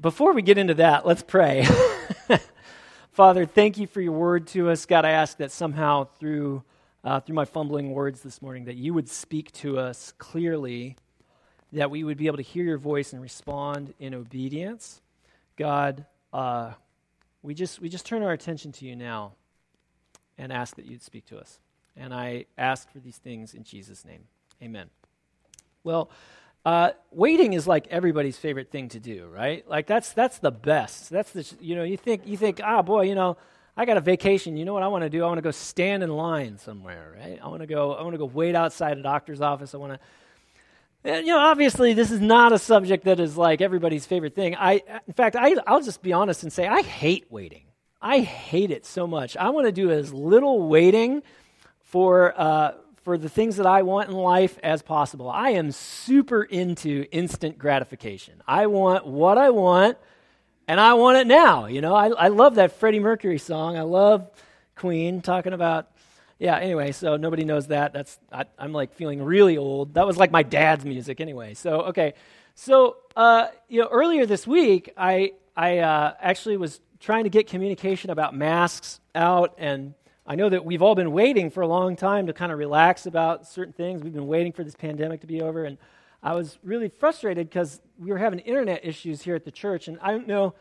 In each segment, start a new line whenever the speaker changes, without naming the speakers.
before we get into that, let's pray. Father, thank you for your word to us. God, I ask that somehow through, uh, through my fumbling words this morning, that you would speak to us clearly, that we would be able to hear your voice and respond in obedience. God, uh, we, just, we just turn our attention to you now and ask that you'd speak to us. And I ask for these things in Jesus' name. Amen. Well, uh, waiting is like everybody's favorite thing to do, right? Like that's that's the best. That's the you know you think you think ah oh, boy you know I got a vacation. You know what I want to do? I want to go stand in line somewhere, right? I want to go I want to go wait outside a doctor's office. I want to. You know, obviously, this is not a subject that is like everybody's favorite thing. I, in fact, I, I'll just be honest and say I hate waiting. I hate it so much. I want to do as little waiting for uh, for the things that I want in life as possible. I am super into instant gratification. I want what I want, and I want it now. You know, I, I love that Freddie Mercury song. I love Queen talking about. Yeah. Anyway, so nobody knows that. That's I, am like feeling really old. That was like my dad's music anyway. So okay. So uh, you know, earlier this week, I I uh, actually was trying to get communication about masks out and I know that we've all been waiting for a long time to kind of relax about certain things. We've been waiting for this pandemic to be over. And I was really frustrated because we were having internet issues here at the church. And I don't know,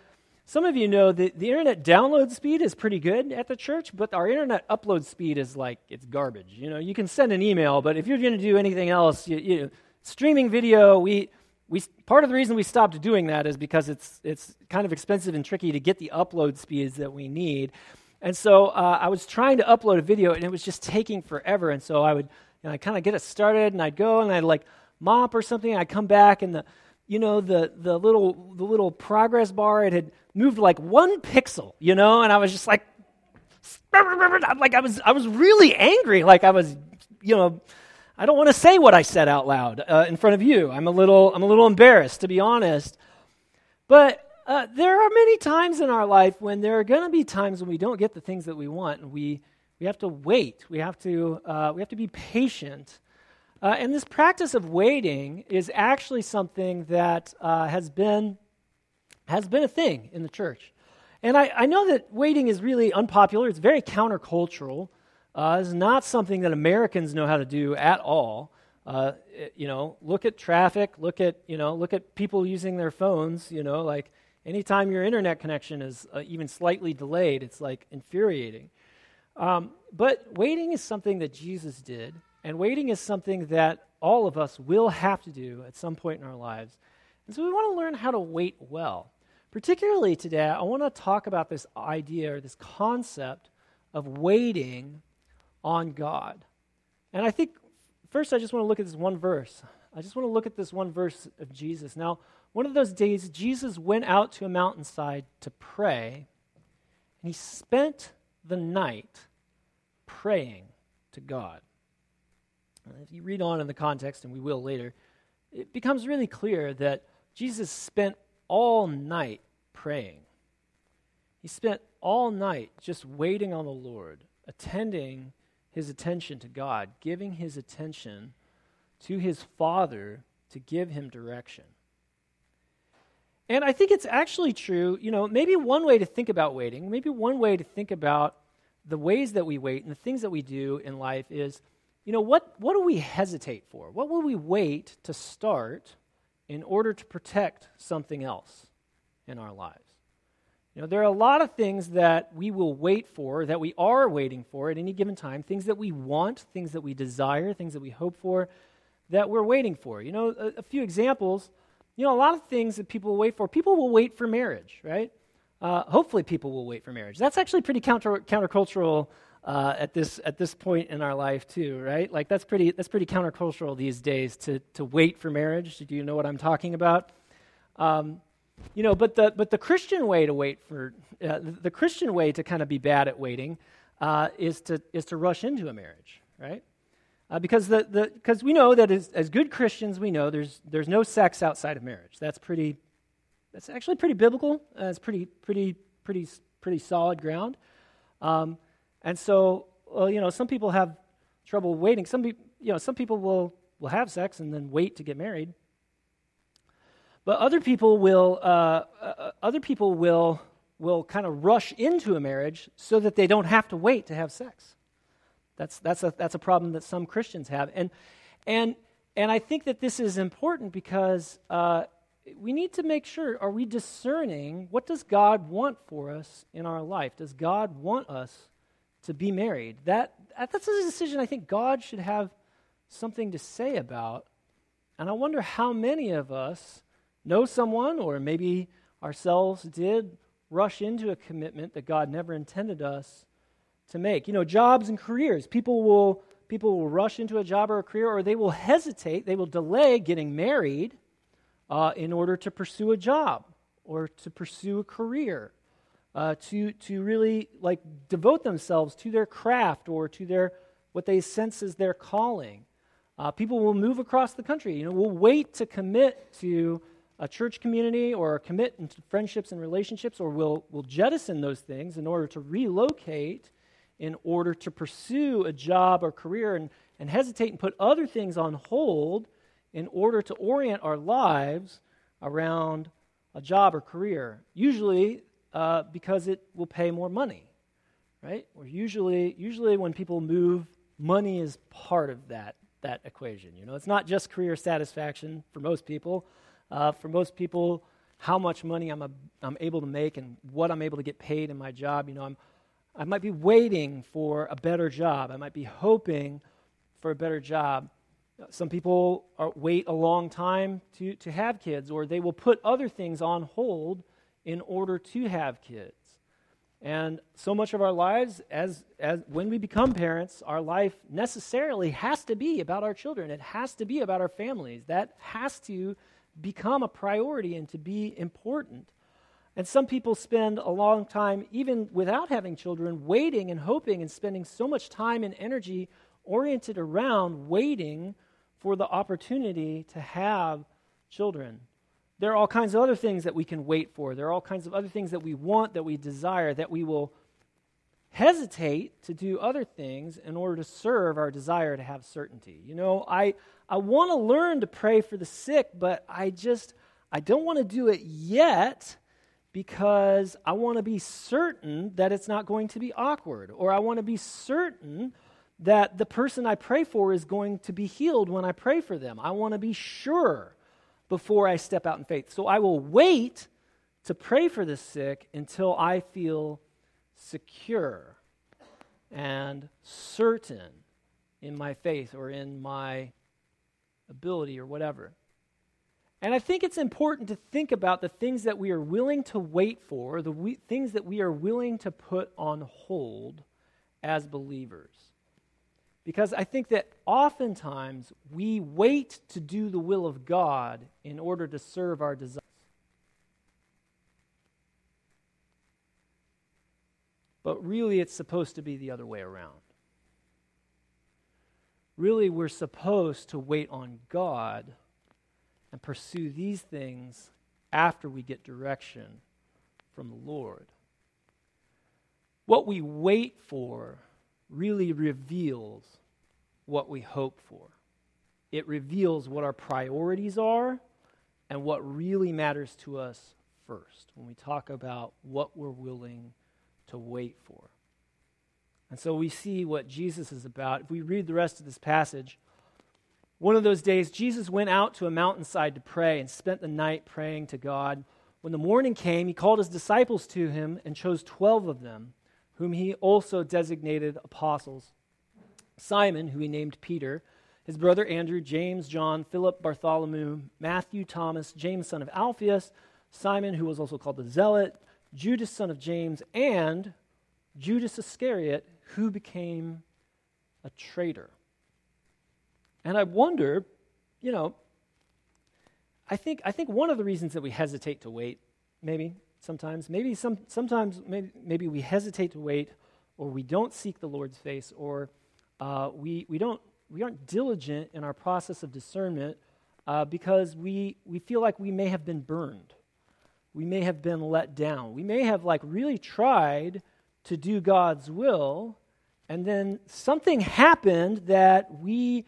some of you know that the internet download speed is pretty good at the church, but our internet upload speed is like, it's garbage. You know, you can send an email, but if you're going to do anything else, you, you streaming video, we, we, part of the reason we stopped doing that is because it's, it's kind of expensive and tricky to get the upload speeds that we need. And so uh, I was trying to upload a video, and it was just taking forever. And so I would, you know, I kind of get it started, and I'd go and I'd like mop or something. I'd come back, and the, you know, the the little the little progress bar it had moved like one pixel, you know, and I was just like, like I was I was really angry, like I was, you know. I don't want to say what I said out loud uh, in front of you. I'm a little, I'm a little embarrassed, to be honest. But uh, there are many times in our life when there are going to be times when we don't get the things that we want, and we, we have to wait. We have to, uh, we have to be patient. Uh, and this practice of waiting is actually something that uh, has, been, has been a thing in the church. And I, I know that waiting is really unpopular, it's very countercultural. Uh, it's not something that Americans know how to do at all. Uh, you know, look at traffic, look at, you know, look at people using their phones, you know, like Anytime your internet connection is uh, even slightly delayed, it's like infuriating. Um, but waiting is something that Jesus did, and waiting is something that all of us will have to do at some point in our lives. And so we want to learn how to wait well. Particularly today, I want to talk about this idea or this concept of waiting on God. And I think first I just want to look at this one verse. I just want to look at this one verse of Jesus. Now, one of those days, Jesus went out to a mountainside to pray, and he spent the night praying to God. if you read on in the context, and we will later, it becomes really clear that Jesus spent all night praying. He spent all night just waiting on the Lord, attending his attention to God, giving his attention to his Father to give him direction. And I think it's actually true. You know, maybe one way to think about waiting, maybe one way to think about the ways that we wait and the things that we do in life is, you know, what, what do we hesitate for? What will we wait to start in order to protect something else in our lives? You know, there are a lot of things that we will wait for, that we are waiting for at any given time, things that we want, things that we desire, things that we hope for, that we're waiting for. You know, a, a few examples you know, a lot of things that people wait for, people will wait for marriage, right? Uh, hopefully, people will wait for marriage. That's actually pretty counter, countercultural uh, at, this, at this point in our life, too, right? Like, that's pretty, that's pretty countercultural these days to, to wait for marriage. Do you know what I'm talking about? Um, you know, but the, but the Christian way to wait for, uh, the Christian way to kind of be bad at waiting uh, is, to, is to rush into a marriage, right? Uh, because the, the, cause we know that as, as good Christians, we know there's, there's no sex outside of marriage. That's pretty, that's actually pretty biblical. Uh, it's pretty, pretty, pretty, pretty solid ground. Um, and so, well, you know, some people have trouble waiting. Some, be, you know, some people will, will have sex and then wait to get married. But other people will, uh, uh, other people will, will kind of rush into a marriage so that they don't have to wait to have sex. That's, that's, a, that's a problem that some Christians have. And, and, and I think that this is important because uh, we need to make sure are we discerning what does God want for us in our life? Does God want us to be married? That, that's a decision I think God should have something to say about. And I wonder how many of us know someone, or maybe ourselves did, rush into a commitment that God never intended us to make. You know, jobs and careers. People will, people will rush into a job or a career, or they will hesitate, they will delay getting married uh, in order to pursue a job or to pursue a career. Uh, to, to really like devote themselves to their craft or to their what they sense is their calling. Uh, people will move across the country. You know, will wait to commit to a church community or commit into friendships and relationships, or will will jettison those things in order to relocate, in order to pursue a job or career, and, and hesitate and put other things on hold in order to orient our lives around a job or career. Usually, uh, because it will pay more money, right? Or usually, usually when people move, money is part of that that equation. You know, it's not just career satisfaction for most people. Uh, for most people, how much money I'm, a, I'm able to make and what I'm able to get paid in my job. You know, I'm, I might be waiting for a better job. I might be hoping for a better job. Some people are, wait a long time to, to have kids, or they will put other things on hold in order to have kids. And so much of our lives, as, as when we become parents, our life necessarily has to be about our children. It has to be about our families. That has to become a priority and to be important. And some people spend a long time, even without having children, waiting and hoping and spending so much time and energy oriented around waiting for the opportunity to have children. There are all kinds of other things that we can wait for. There are all kinds of other things that we want, that we desire, that we will hesitate to do other things in order to serve our desire to have certainty. You know, I, I want to learn to pray for the sick, but I just, I don't want to do it yet because I want to be certain that it's not going to be awkward, or I want to be certain that the person I pray for is going to be healed when I pray for them. I want to be sure before I step out in faith. So I will wait to pray for the sick until I feel secure and certain in my faith or in my ability or whatever. And I think it's important to think about the things that we are willing to wait for, the we, things that we are willing to put on hold as believers. Because I think that oftentimes we wait to do the will of God in order to serve our desires. But really, it's supposed to be the other way around. Really, we're supposed to wait on God and pursue these things after we get direction from the Lord. What we wait for really reveals what we hope for. It reveals what our priorities are and what really matters to us first when we talk about what we're willing to wait for. And so we see what Jesus is about. If we read the rest of this passage, one of those days, Jesus went out to a mountainside to pray and spent the night praying to God. When the morning came, he called his disciples to him and chose 12 of them whom he also designated apostles Simon, who he named Peter, his brother Andrew, James, John, Philip, Bartholomew, Matthew, Thomas, James, son of Alphaeus, Simon, who was also called the Zealot, Judas, son of James, and Judas Iscariot, who became a traitor. And I wonder, you know, I think, I think one of the reasons that we hesitate to wait, maybe, sometimes. Maybe some, sometimes maybe, maybe we hesitate to wait, or we don't seek the Lord's face, or uh, we, we, don't, we aren't diligent in our process of discernment uh, because we, we feel like we may have been burned. We may have been let down. We may have like really tried to do God's will, and then something happened that we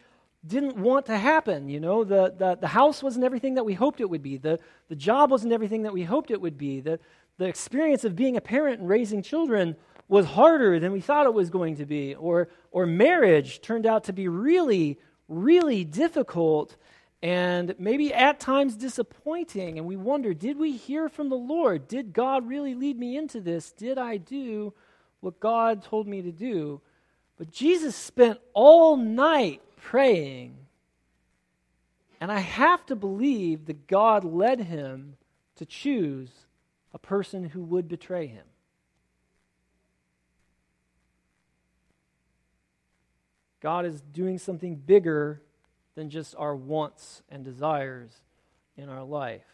didn't want to happen. You know, the, the, the house wasn't everything that we hoped it would be, the, the job wasn't everything that we hoped it would be, the, the experience of being a parent and raising children was harder than we thought it was going to be, or, or marriage turned out to be really, really difficult and maybe at times disappointing. And we wonder did we hear from the Lord? Did God really lead me into this? Did I do what God told me to do? But Jesus spent all night praying. And I have to believe that God led him to choose a person who would betray him. God is doing something bigger than just our wants and desires in our life.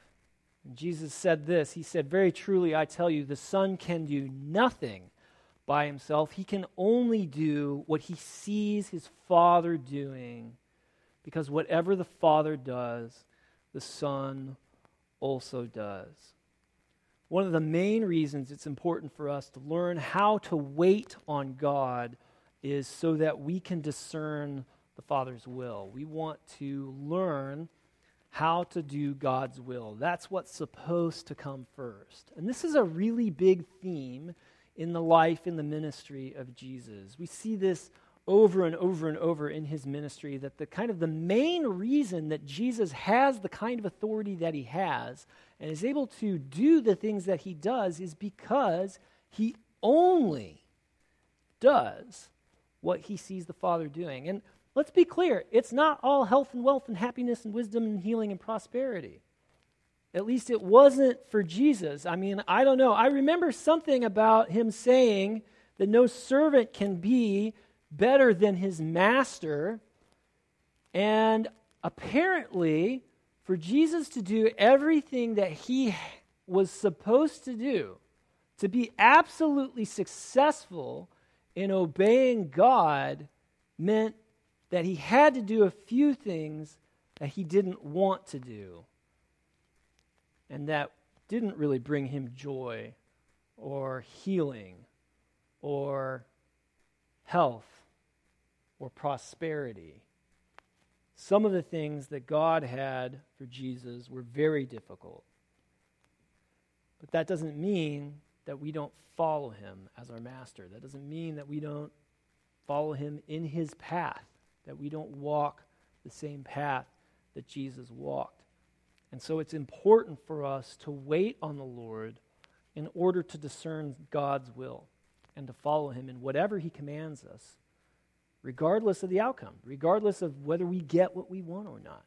And Jesus said this He said, Very truly, I tell you, the Son can do nothing by himself. He can only do what he sees his Father doing, because whatever the Father does, the Son also does. One of the main reasons it's important for us to learn how to wait on God is so that we can discern the Father's will. We want to learn how to do God's will. That's what's supposed to come first. And this is a really big theme in the life, in the ministry of Jesus. We see this over and over and over in his ministry that the kind of the main reason that Jesus has the kind of authority that he has and is able to do the things that he does is because he only does what he sees the Father doing. And let's be clear it's not all health and wealth and happiness and wisdom and healing and prosperity. At least it wasn't for Jesus. I mean, I don't know. I remember something about him saying that no servant can be better than his master. And apparently, for Jesus to do everything that he was supposed to do, to be absolutely successful in obeying God, meant that he had to do a few things that he didn't want to do and that didn't really bring him joy or healing or health or prosperity. Some of the things that God had for Jesus were very difficult. But that doesn't mean that we don't follow him as our master. That doesn't mean that we don't follow him in his path, that we don't walk the same path that Jesus walked. And so it's important for us to wait on the Lord in order to discern God's will and to follow him in whatever he commands us, regardless of the outcome, regardless of whether we get what we want or not.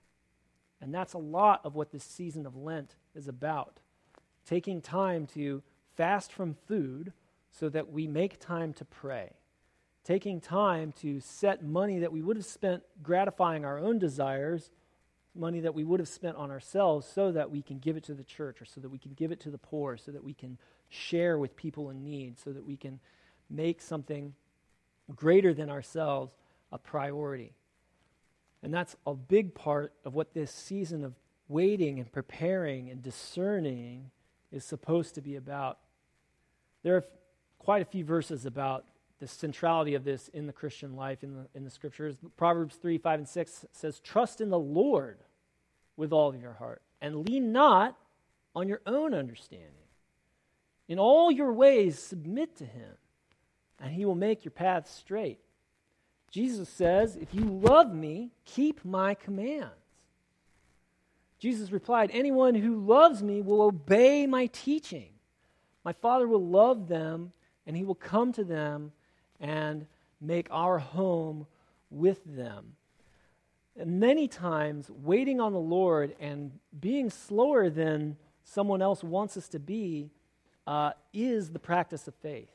And that's a lot of what this season of Lent is about. Taking time to fast from food so that we make time to pray. Taking time to set money that we would have spent gratifying our own desires money that we would have spent on ourselves so that we can give it to the church or so that we can give it to the poor, so that we can share with people in need, so that we can make something greater than ourselves a priority. And that's a big part of what this season of waiting and preparing and discerning is supposed to be about. There are quite a few verses about the centrality of this in the Christian life, in the, in the scriptures. Proverbs 3, 5, and 6 says, Trust in the Lord with all of your heart, and lean not on your own understanding. In all your ways, submit to him, and he will make your path straight. Jesus says, If you love me, keep my commands. Jesus replied, Anyone who loves me will obey my teaching. My Father will love them, and he will come to them and make our home with them. And many times, waiting on the Lord and being slower than someone else wants us to be uh, is the practice of faith.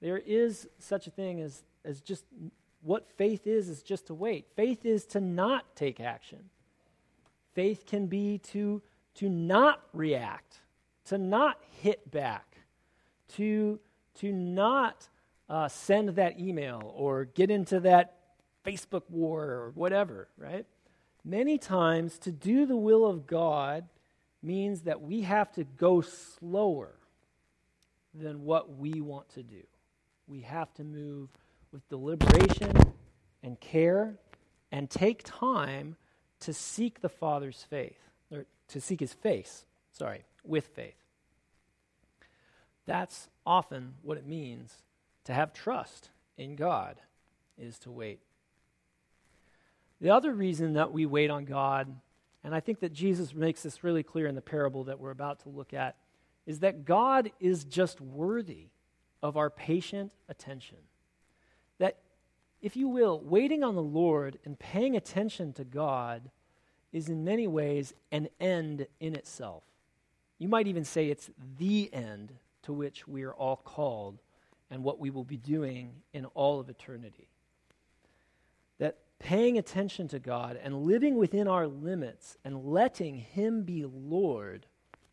There is such a thing as, as just what faith is, is just to wait. Faith is to not take action. Faith can be to, to not react, to not hit back, to, to not uh, send that email or get into that Facebook war or whatever, right? Many times, to do the will of God means that we have to go slower than what we want to do. We have to move with deliberation and care and take time to seek the Father's faith, or to seek his face, sorry, with faith. That's often what it means to have trust in God, is to wait. The other reason that we wait on God, and I think that Jesus makes this really clear in the parable that we're about to look at, is that God is just worthy of our patient attention. That, if you will, waiting on the Lord and paying attention to God is in many ways an end in itself. You might even say it's the end to which we are all called and what we will be doing in all of eternity. That paying attention to God and living within our limits and letting Him be Lord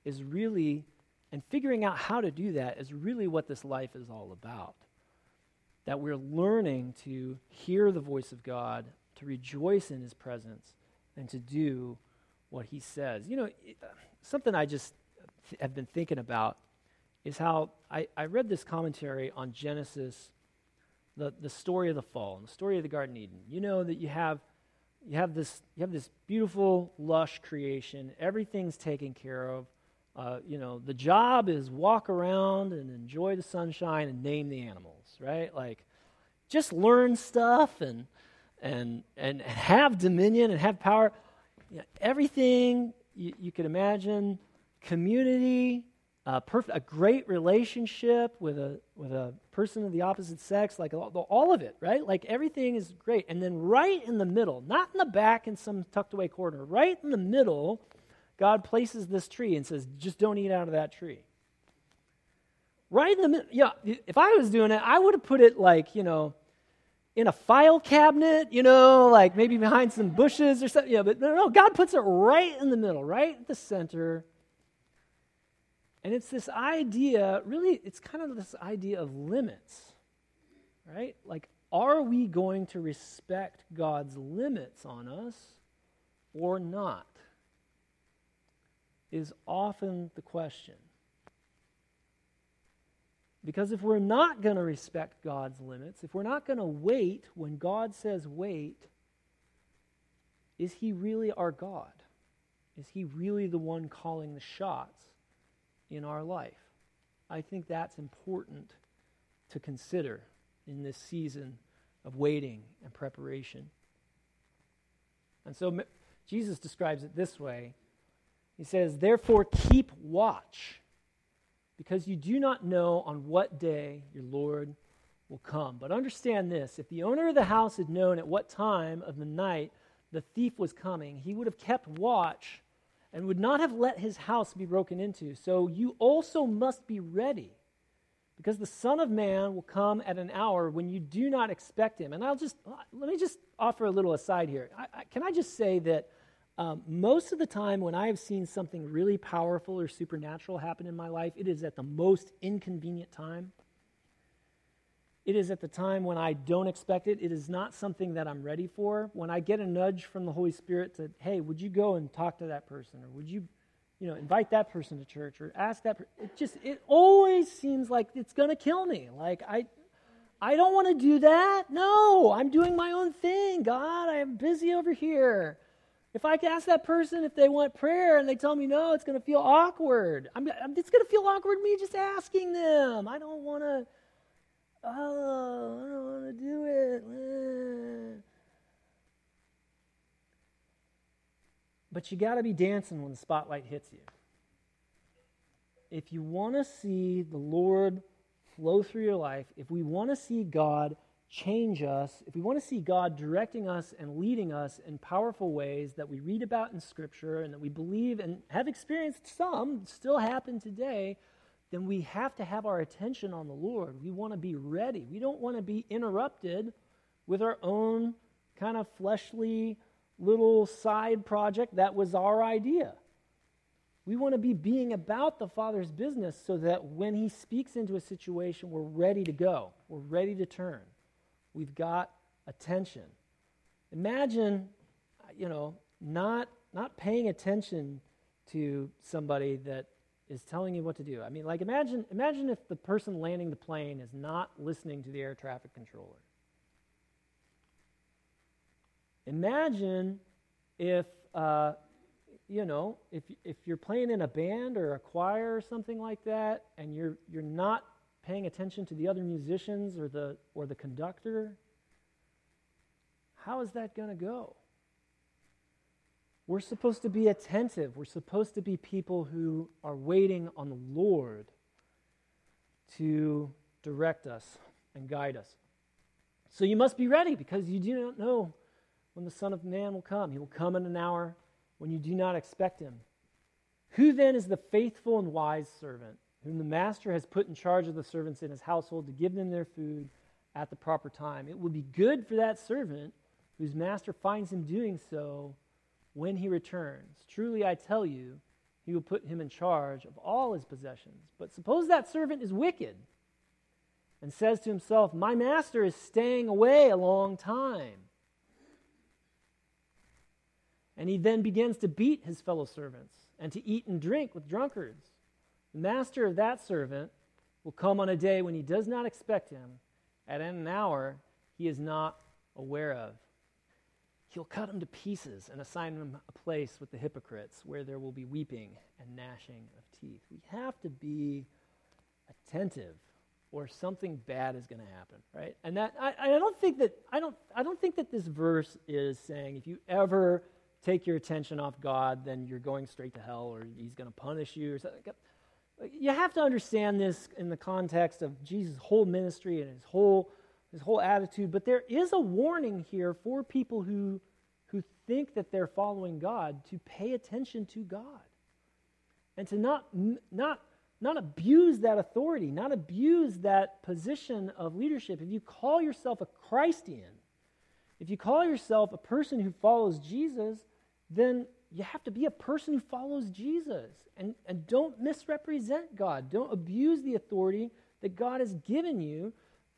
is really, and figuring out how to do that is really what this life is all about. That we're learning to hear the voice of God, to rejoice in His presence, and to do what He says. You know, something I just have been thinking about is how I, I read this commentary on Genesis the, the story of the fall and the story of the Garden Eden. You know that you have you have this you have this beautiful lush creation. Everything's taken care of. Uh, you know the job is walk around and enjoy the sunshine and name the animals, right? Like just learn stuff and and and have dominion and have power. You know, everything you, you could imagine, community, a, a great relationship with a, with a person of the opposite sex, like all, all of it, right? Like everything is great. And then right in the middle, not in the back in some tucked away corner, right in the middle, God places this tree and says, just don't eat out of that tree. Right in the middle, yeah, if I was doing it, I would have put it like, you know, in a file cabinet, you know, like maybe behind some bushes or something. Yeah, but no, no, God puts it right in the middle, right at the center and it's this idea, really, it's kind of this idea of limits, right? Like, are we going to respect God's limits on us or not? Is often the question. Because if we're not going to respect God's limits, if we're not going to wait when God says wait, is He really our God? Is He really the one calling the shots? In our life. I think that's important to consider in this season of waiting and preparation. And so Jesus describes it this way He says, Therefore, keep watch, because you do not know on what day your Lord will come. But understand this if the owner of the house had known at what time of the night the thief was coming, he would have kept watch and would not have let his house be broken into. So you also must be ready, because the Son of Man will come at an hour when you do not expect him. And I'll just, let me just offer a little aside here. I, I, can I just say that um, most of the time when I have seen something really powerful or supernatural happen in my life, it is at the most inconvenient time. It is at the time when I don't expect it. It is not something that I'm ready for. When I get a nudge from the Holy Spirit to, hey, would you go and talk to that person? Or would you, you know, invite that person to church or ask that It just, it always seems like it's going to kill me. Like, I, I don't want to do that. No, I'm doing my own thing. God, I am busy over here. If I can ask that person if they want prayer and they tell me no, it's going to feel awkward. I'm, it's going to feel awkward me just asking them. I don't want to Oh, I don't want to do it. But you got to be dancing when the spotlight hits you. If you want to see the Lord flow through your life, if we want to see God change us, if we want to see God directing us and leading us in powerful ways that we read about in Scripture and that we believe and have experienced some still happen today, then we have to have our attention on the Lord. We want to be ready. We don't want to be interrupted with our own kind of fleshly little side project that was our idea. We want to be being about the Father's business so that when He speaks into a situation, we're ready to go. We're ready to turn. We've got attention. Imagine, you know, not, not paying attention to somebody that is telling you what to do. I mean, like imagine imagine if the person landing the plane is not listening to the air traffic controller. Imagine if, uh, you know, if, if you're playing in a band or a choir or something like that, and you're, you're not paying attention to the other musicians or the, or the conductor, how is that going to go? We're supposed to be attentive. We're supposed to be people who are waiting on the Lord to direct us and guide us. So you must be ready because you do not know when the Son of Man will come. He will come in an hour when you do not expect him. Who then is the faithful and wise servant whom the master has put in charge of the servants in his household to give them their food at the proper time? It will be good for that servant whose master finds him doing so when he returns. Truly, I tell you, he will put him in charge of all his possessions. But suppose that servant is wicked and says to himself, My master is staying away a long time. And he then begins to beat his fellow servants and to eat and drink with drunkards. The master of that servant will come on a day when he does not expect him, at an hour he is not aware of he'll cut them to pieces and assign them a place with the hypocrites where there will be weeping and gnashing of teeth. We have to be attentive or something bad is going to happen, right? And that I, I don't think that I don't I don't think that this verse is saying if you ever take your attention off God, then you're going straight to hell or he's going to punish you or something. You have to understand this in the context of Jesus' whole ministry and his whole his whole attitude. But there is a warning here for people who, who think that they're following God to pay attention to God and to not, not, not abuse that authority, not abuse that position of leadership. If you call yourself a Christian, if you call yourself a person who follows Jesus, then you have to be a person who follows Jesus. And, and don't misrepresent God. Don't abuse the authority that God has given you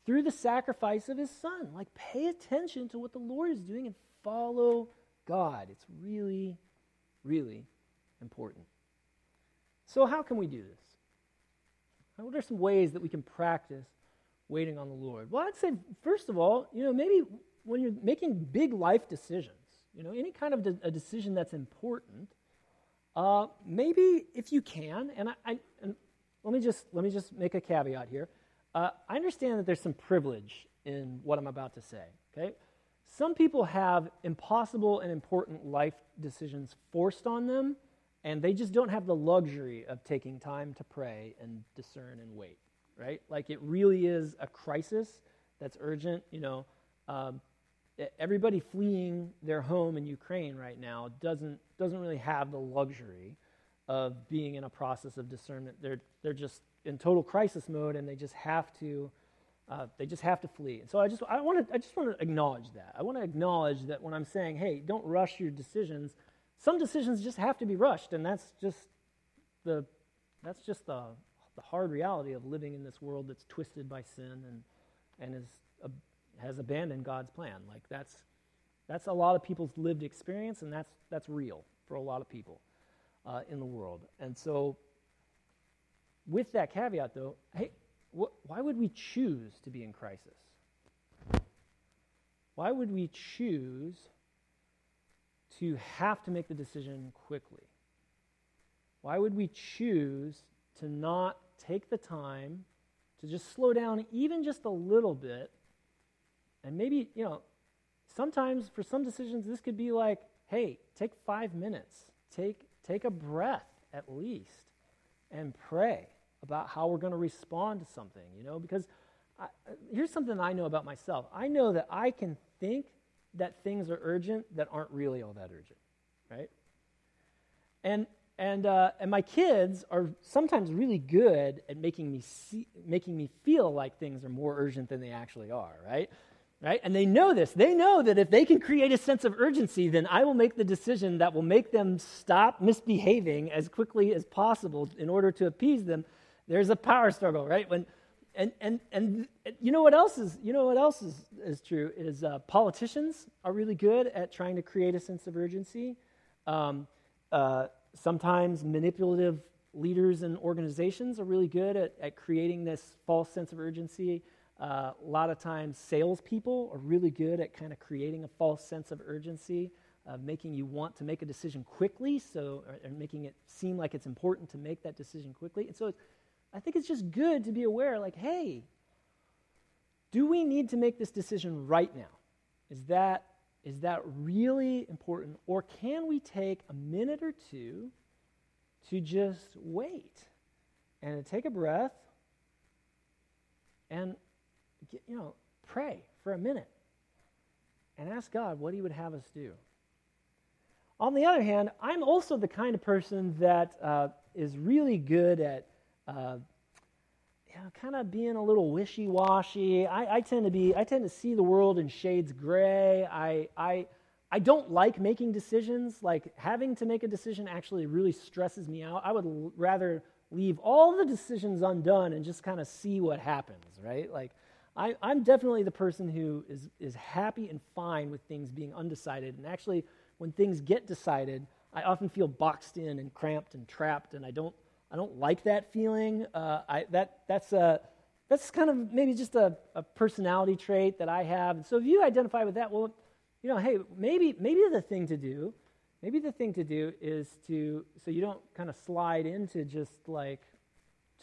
through the sacrifice of his son. Like, pay attention to what the Lord is doing and follow God. It's really, really important. So, how can we do this? What are some ways that we can practice waiting on the Lord? Well, I'd say, first of all, you know, maybe when you're making big life decisions, you know, any kind of de- a decision that's important, uh, maybe if you can, and I, I and let me just let me just make a caveat here. Uh, I understand that there's some privilege in what I'm about to say, okay? Some people have impossible and important life decisions forced on them, and they just don't have the luxury of taking time to pray and discern and wait, right? Like it really is a crisis that's urgent. You know, um, everybody fleeing their home in Ukraine right now doesn't doesn't really have the luxury of being in a process of discernment. They're they're just in total crisis mode and they just have to uh, they just have to flee. And so I just I want to I just want to acknowledge that. I want to acknowledge that when I'm saying, hey, don't rush your decisions. Some decisions just have to be rushed, and that's just the that's just the the hard reality of living in this world that's twisted by sin and and is has abandoned God's plan. Like that's that's a lot of people's lived experience, and that's that's real for a lot of people uh, in the world. And so with that caveat, though, hey, wh- why would we choose to be in crisis? Why would we choose to have to make the decision quickly? Why would we choose to not take the time to just slow down even just a little bit? And maybe, you know, sometimes for some decisions, this could be like, hey, take five minutes, take, take a breath at least, and pray about how we're going to respond to something, you know, because I, here's something I know about myself. I know that I can think that things are urgent that aren't really all that urgent, right? And and uh, and my kids are sometimes really good at making me see, making me feel like things are more urgent than they actually are, right? Right? And they know this. They know that if they can create a sense of urgency, then I will make the decision that will make them stop misbehaving as quickly as possible in order to appease them there's a power struggle, right? When, and, and, and you know what else is, you know what else is, is true is uh, politicians are really good at trying to create a sense of urgency. Um, uh, sometimes manipulative leaders and organizations are really good at, at creating this false sense of urgency. Uh, a lot of times, salespeople are really good at kind of creating a false sense of urgency, uh, making you want to make a decision quickly, so or, or making it seem like it's important to make that decision quickly. And so, I think it's just good to be aware, like, hey, do we need to make this decision right now? Is that is that really important, or can we take a minute or two to just wait and to take a breath and you know pray for a minute and ask God what He would have us do. On the other hand, I'm also the kind of person that uh, is really good at uh, know, kind of being a little wishy-washy. I, I, tend to be, I tend to see the world in shades gray. I, I, I don't like making decisions. Like having to make a decision actually really stresses me out. I would l- rather leave all the decisions undone and just kind of see what happens, right? Like I, I'm definitely the person who is, is happy and fine with things being undecided. And actually, when things get decided, I often feel boxed in and cramped and trapped, and I don't, I don't like that feeling. Uh, I, that, that's, a, that's kind of maybe just a, a personality trait that I have. And so if you identify with that, well, you know, hey, maybe, maybe the thing to do, maybe the thing to do is to, so you don't kind of slide into just like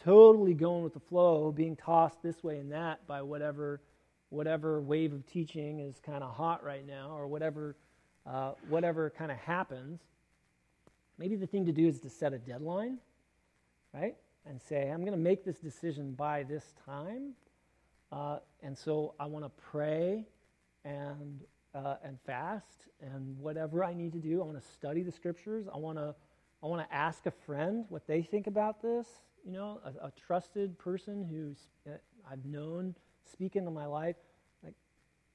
totally going with the flow, being tossed this way and that by whatever, whatever wave of teaching is kind of hot right now or whatever, uh, whatever kind of happens. Maybe the thing to do is to set a deadline, right? And say, I'm going to make this decision by this time. Uh, and so I want to pray and uh, and fast and whatever I need to do. I want to study the scriptures. I want to I want to ask a friend what they think about this. You know, a, a trusted person who uh, I've known speak into my life. Like,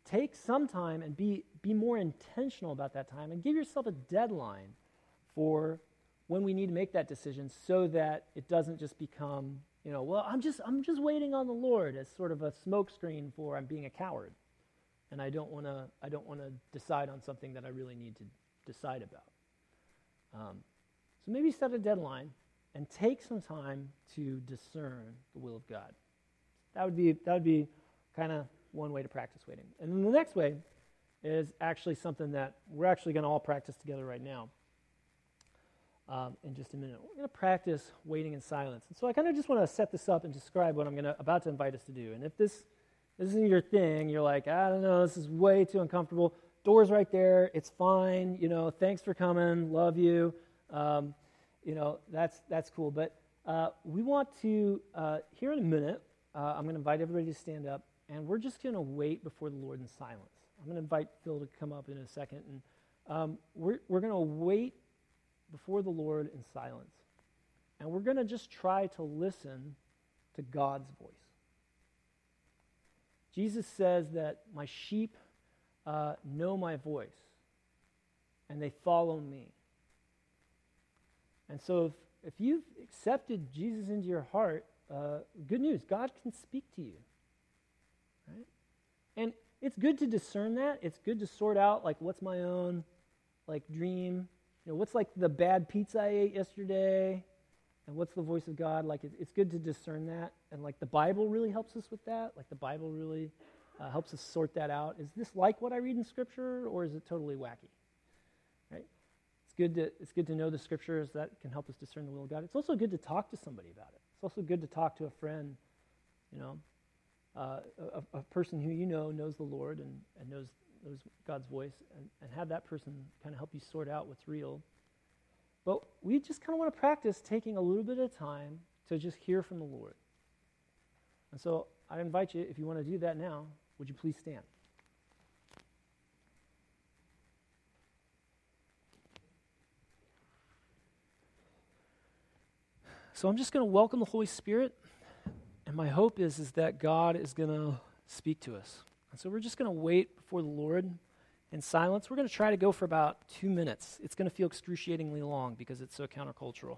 take some time and be be more intentional about that time and give yourself a deadline for when we need to make that decision, so that it doesn't just become you know, well, I'm just I'm just waiting on the Lord as sort of a smokescreen for I'm being a coward and I don't want to I don't want to decide on something that I really need to decide about. Um, so maybe set a deadline and take some time to discern the will of God. That would be that would be kind of one way to practice waiting. And then the next way is actually something that we're actually going to all practice together right now. Um, in just a minute, we're going to practice waiting in silence. And so I kind of just want to set this up and describe what I'm going to about to invite us to do. And if this this isn't your thing. You're like, I don't know, this is way too uncomfortable. Door's right there. It's fine. You know, thanks for coming. Love you. Um, you know, that's, that's cool. But uh, we want to, uh, here in a minute, uh, I'm going to invite everybody to stand up, and we're just going to wait before the Lord in silence. I'm going to invite Phil to come up in a second, and um, we're, we're going to wait before the Lord in silence. And we're going to just try to listen to God's voice. Jesus says that my sheep uh, know my voice and they follow me. And so if, if you've accepted Jesus into your heart, uh, good news, God can speak to you. Right? And it's good to discern that. It's good to sort out like what's my own like dream. Know, what's like the bad pizza I ate yesterday? and what's the voice of God. Like it, it's good to discern that, and like the Bible really helps us with that. Like the Bible really uh, helps us sort that out. Is this like what I read in Scripture, or is it totally wacky? Right? It's good to it's good to know the Scriptures that can help us discern the will of God. It's also good to talk to somebody about it. It's also good to talk to a friend. You know, uh, a, a, person who you know knows the Lord and, and knows knows God's voice, and, and have that person kind of help you sort out what's real but we just kind of want to practice taking a little bit of time to just hear from the Lord. And so I invite you, if you want to do that now, would you please stand? So I'm just going to welcome the Holy Spirit, and my hope is, is that God is going to speak to us. So we're just going to wait before the Lord in silence. We're going to try to go for about two minutes. It's going to feel excruciatingly long because it's so countercultural.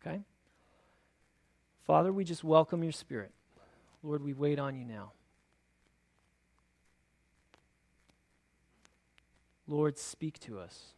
Okay? Father, we just welcome your spirit. Lord, we wait on you now. Lord, speak to us.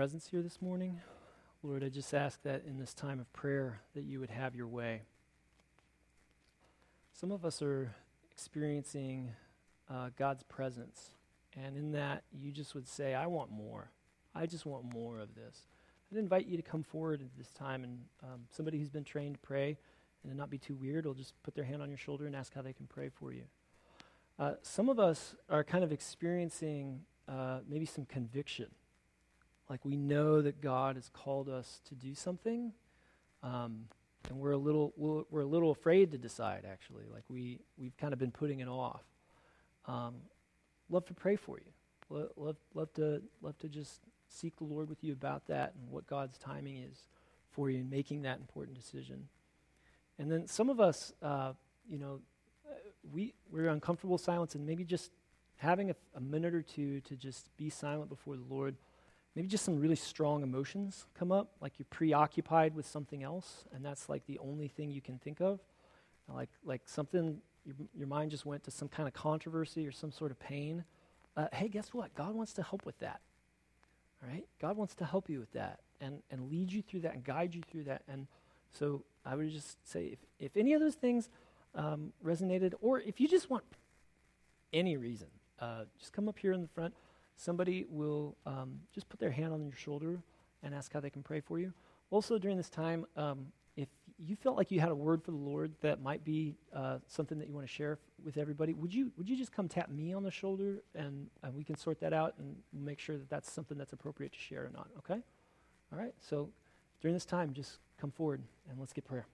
Presence here this morning. Lord, I just ask that in this time of prayer that you would have your way. Some of us are experiencing uh, God's presence, and in that you just would say, I want more. I just want more of this. I'd invite you to come forward at this time, and um, somebody who's been trained to pray and to not be too weird will just put their hand on your shoulder and ask how they can pray for you. Uh, some of us are kind of experiencing uh, maybe some conviction. Like we know that God has called us to do something, um, and we're a little we're, a little afraid to decide. Actually, like we we've kind of been putting it off. Um, love to pray for you. Love, love love to love to just seek the Lord with you about that and what God's timing is for you in making that important decision. And then some of us, uh, you know, we, we're uncomfortable silence and maybe just having a, a, minute or two to just be silent before the Lord. Maybe just some really strong emotions come up, like you're preoccupied with something else, and that's like the only thing you can think of. Like, like something, your, your mind just went to some kind of controversy or some sort of pain. Uh, hey, guess what? God wants to help with that. All right? God wants to help you with that and, and lead you through that and guide you through that. And so I would just say if, if any of those things um, resonated, or if you just want any reason, uh, just come up here in the front. Somebody will um, just put their hand on your shoulder and ask how they can pray for you. Also, during this time, um, if you felt like you had a word for the Lord that might be uh, something that you want to share f- with everybody, would you would you just come tap me on the shoulder and, and we can sort that out and make sure that that's something that's appropriate to share or not? Okay. All right. So during this time, just come forward and let's get prayer.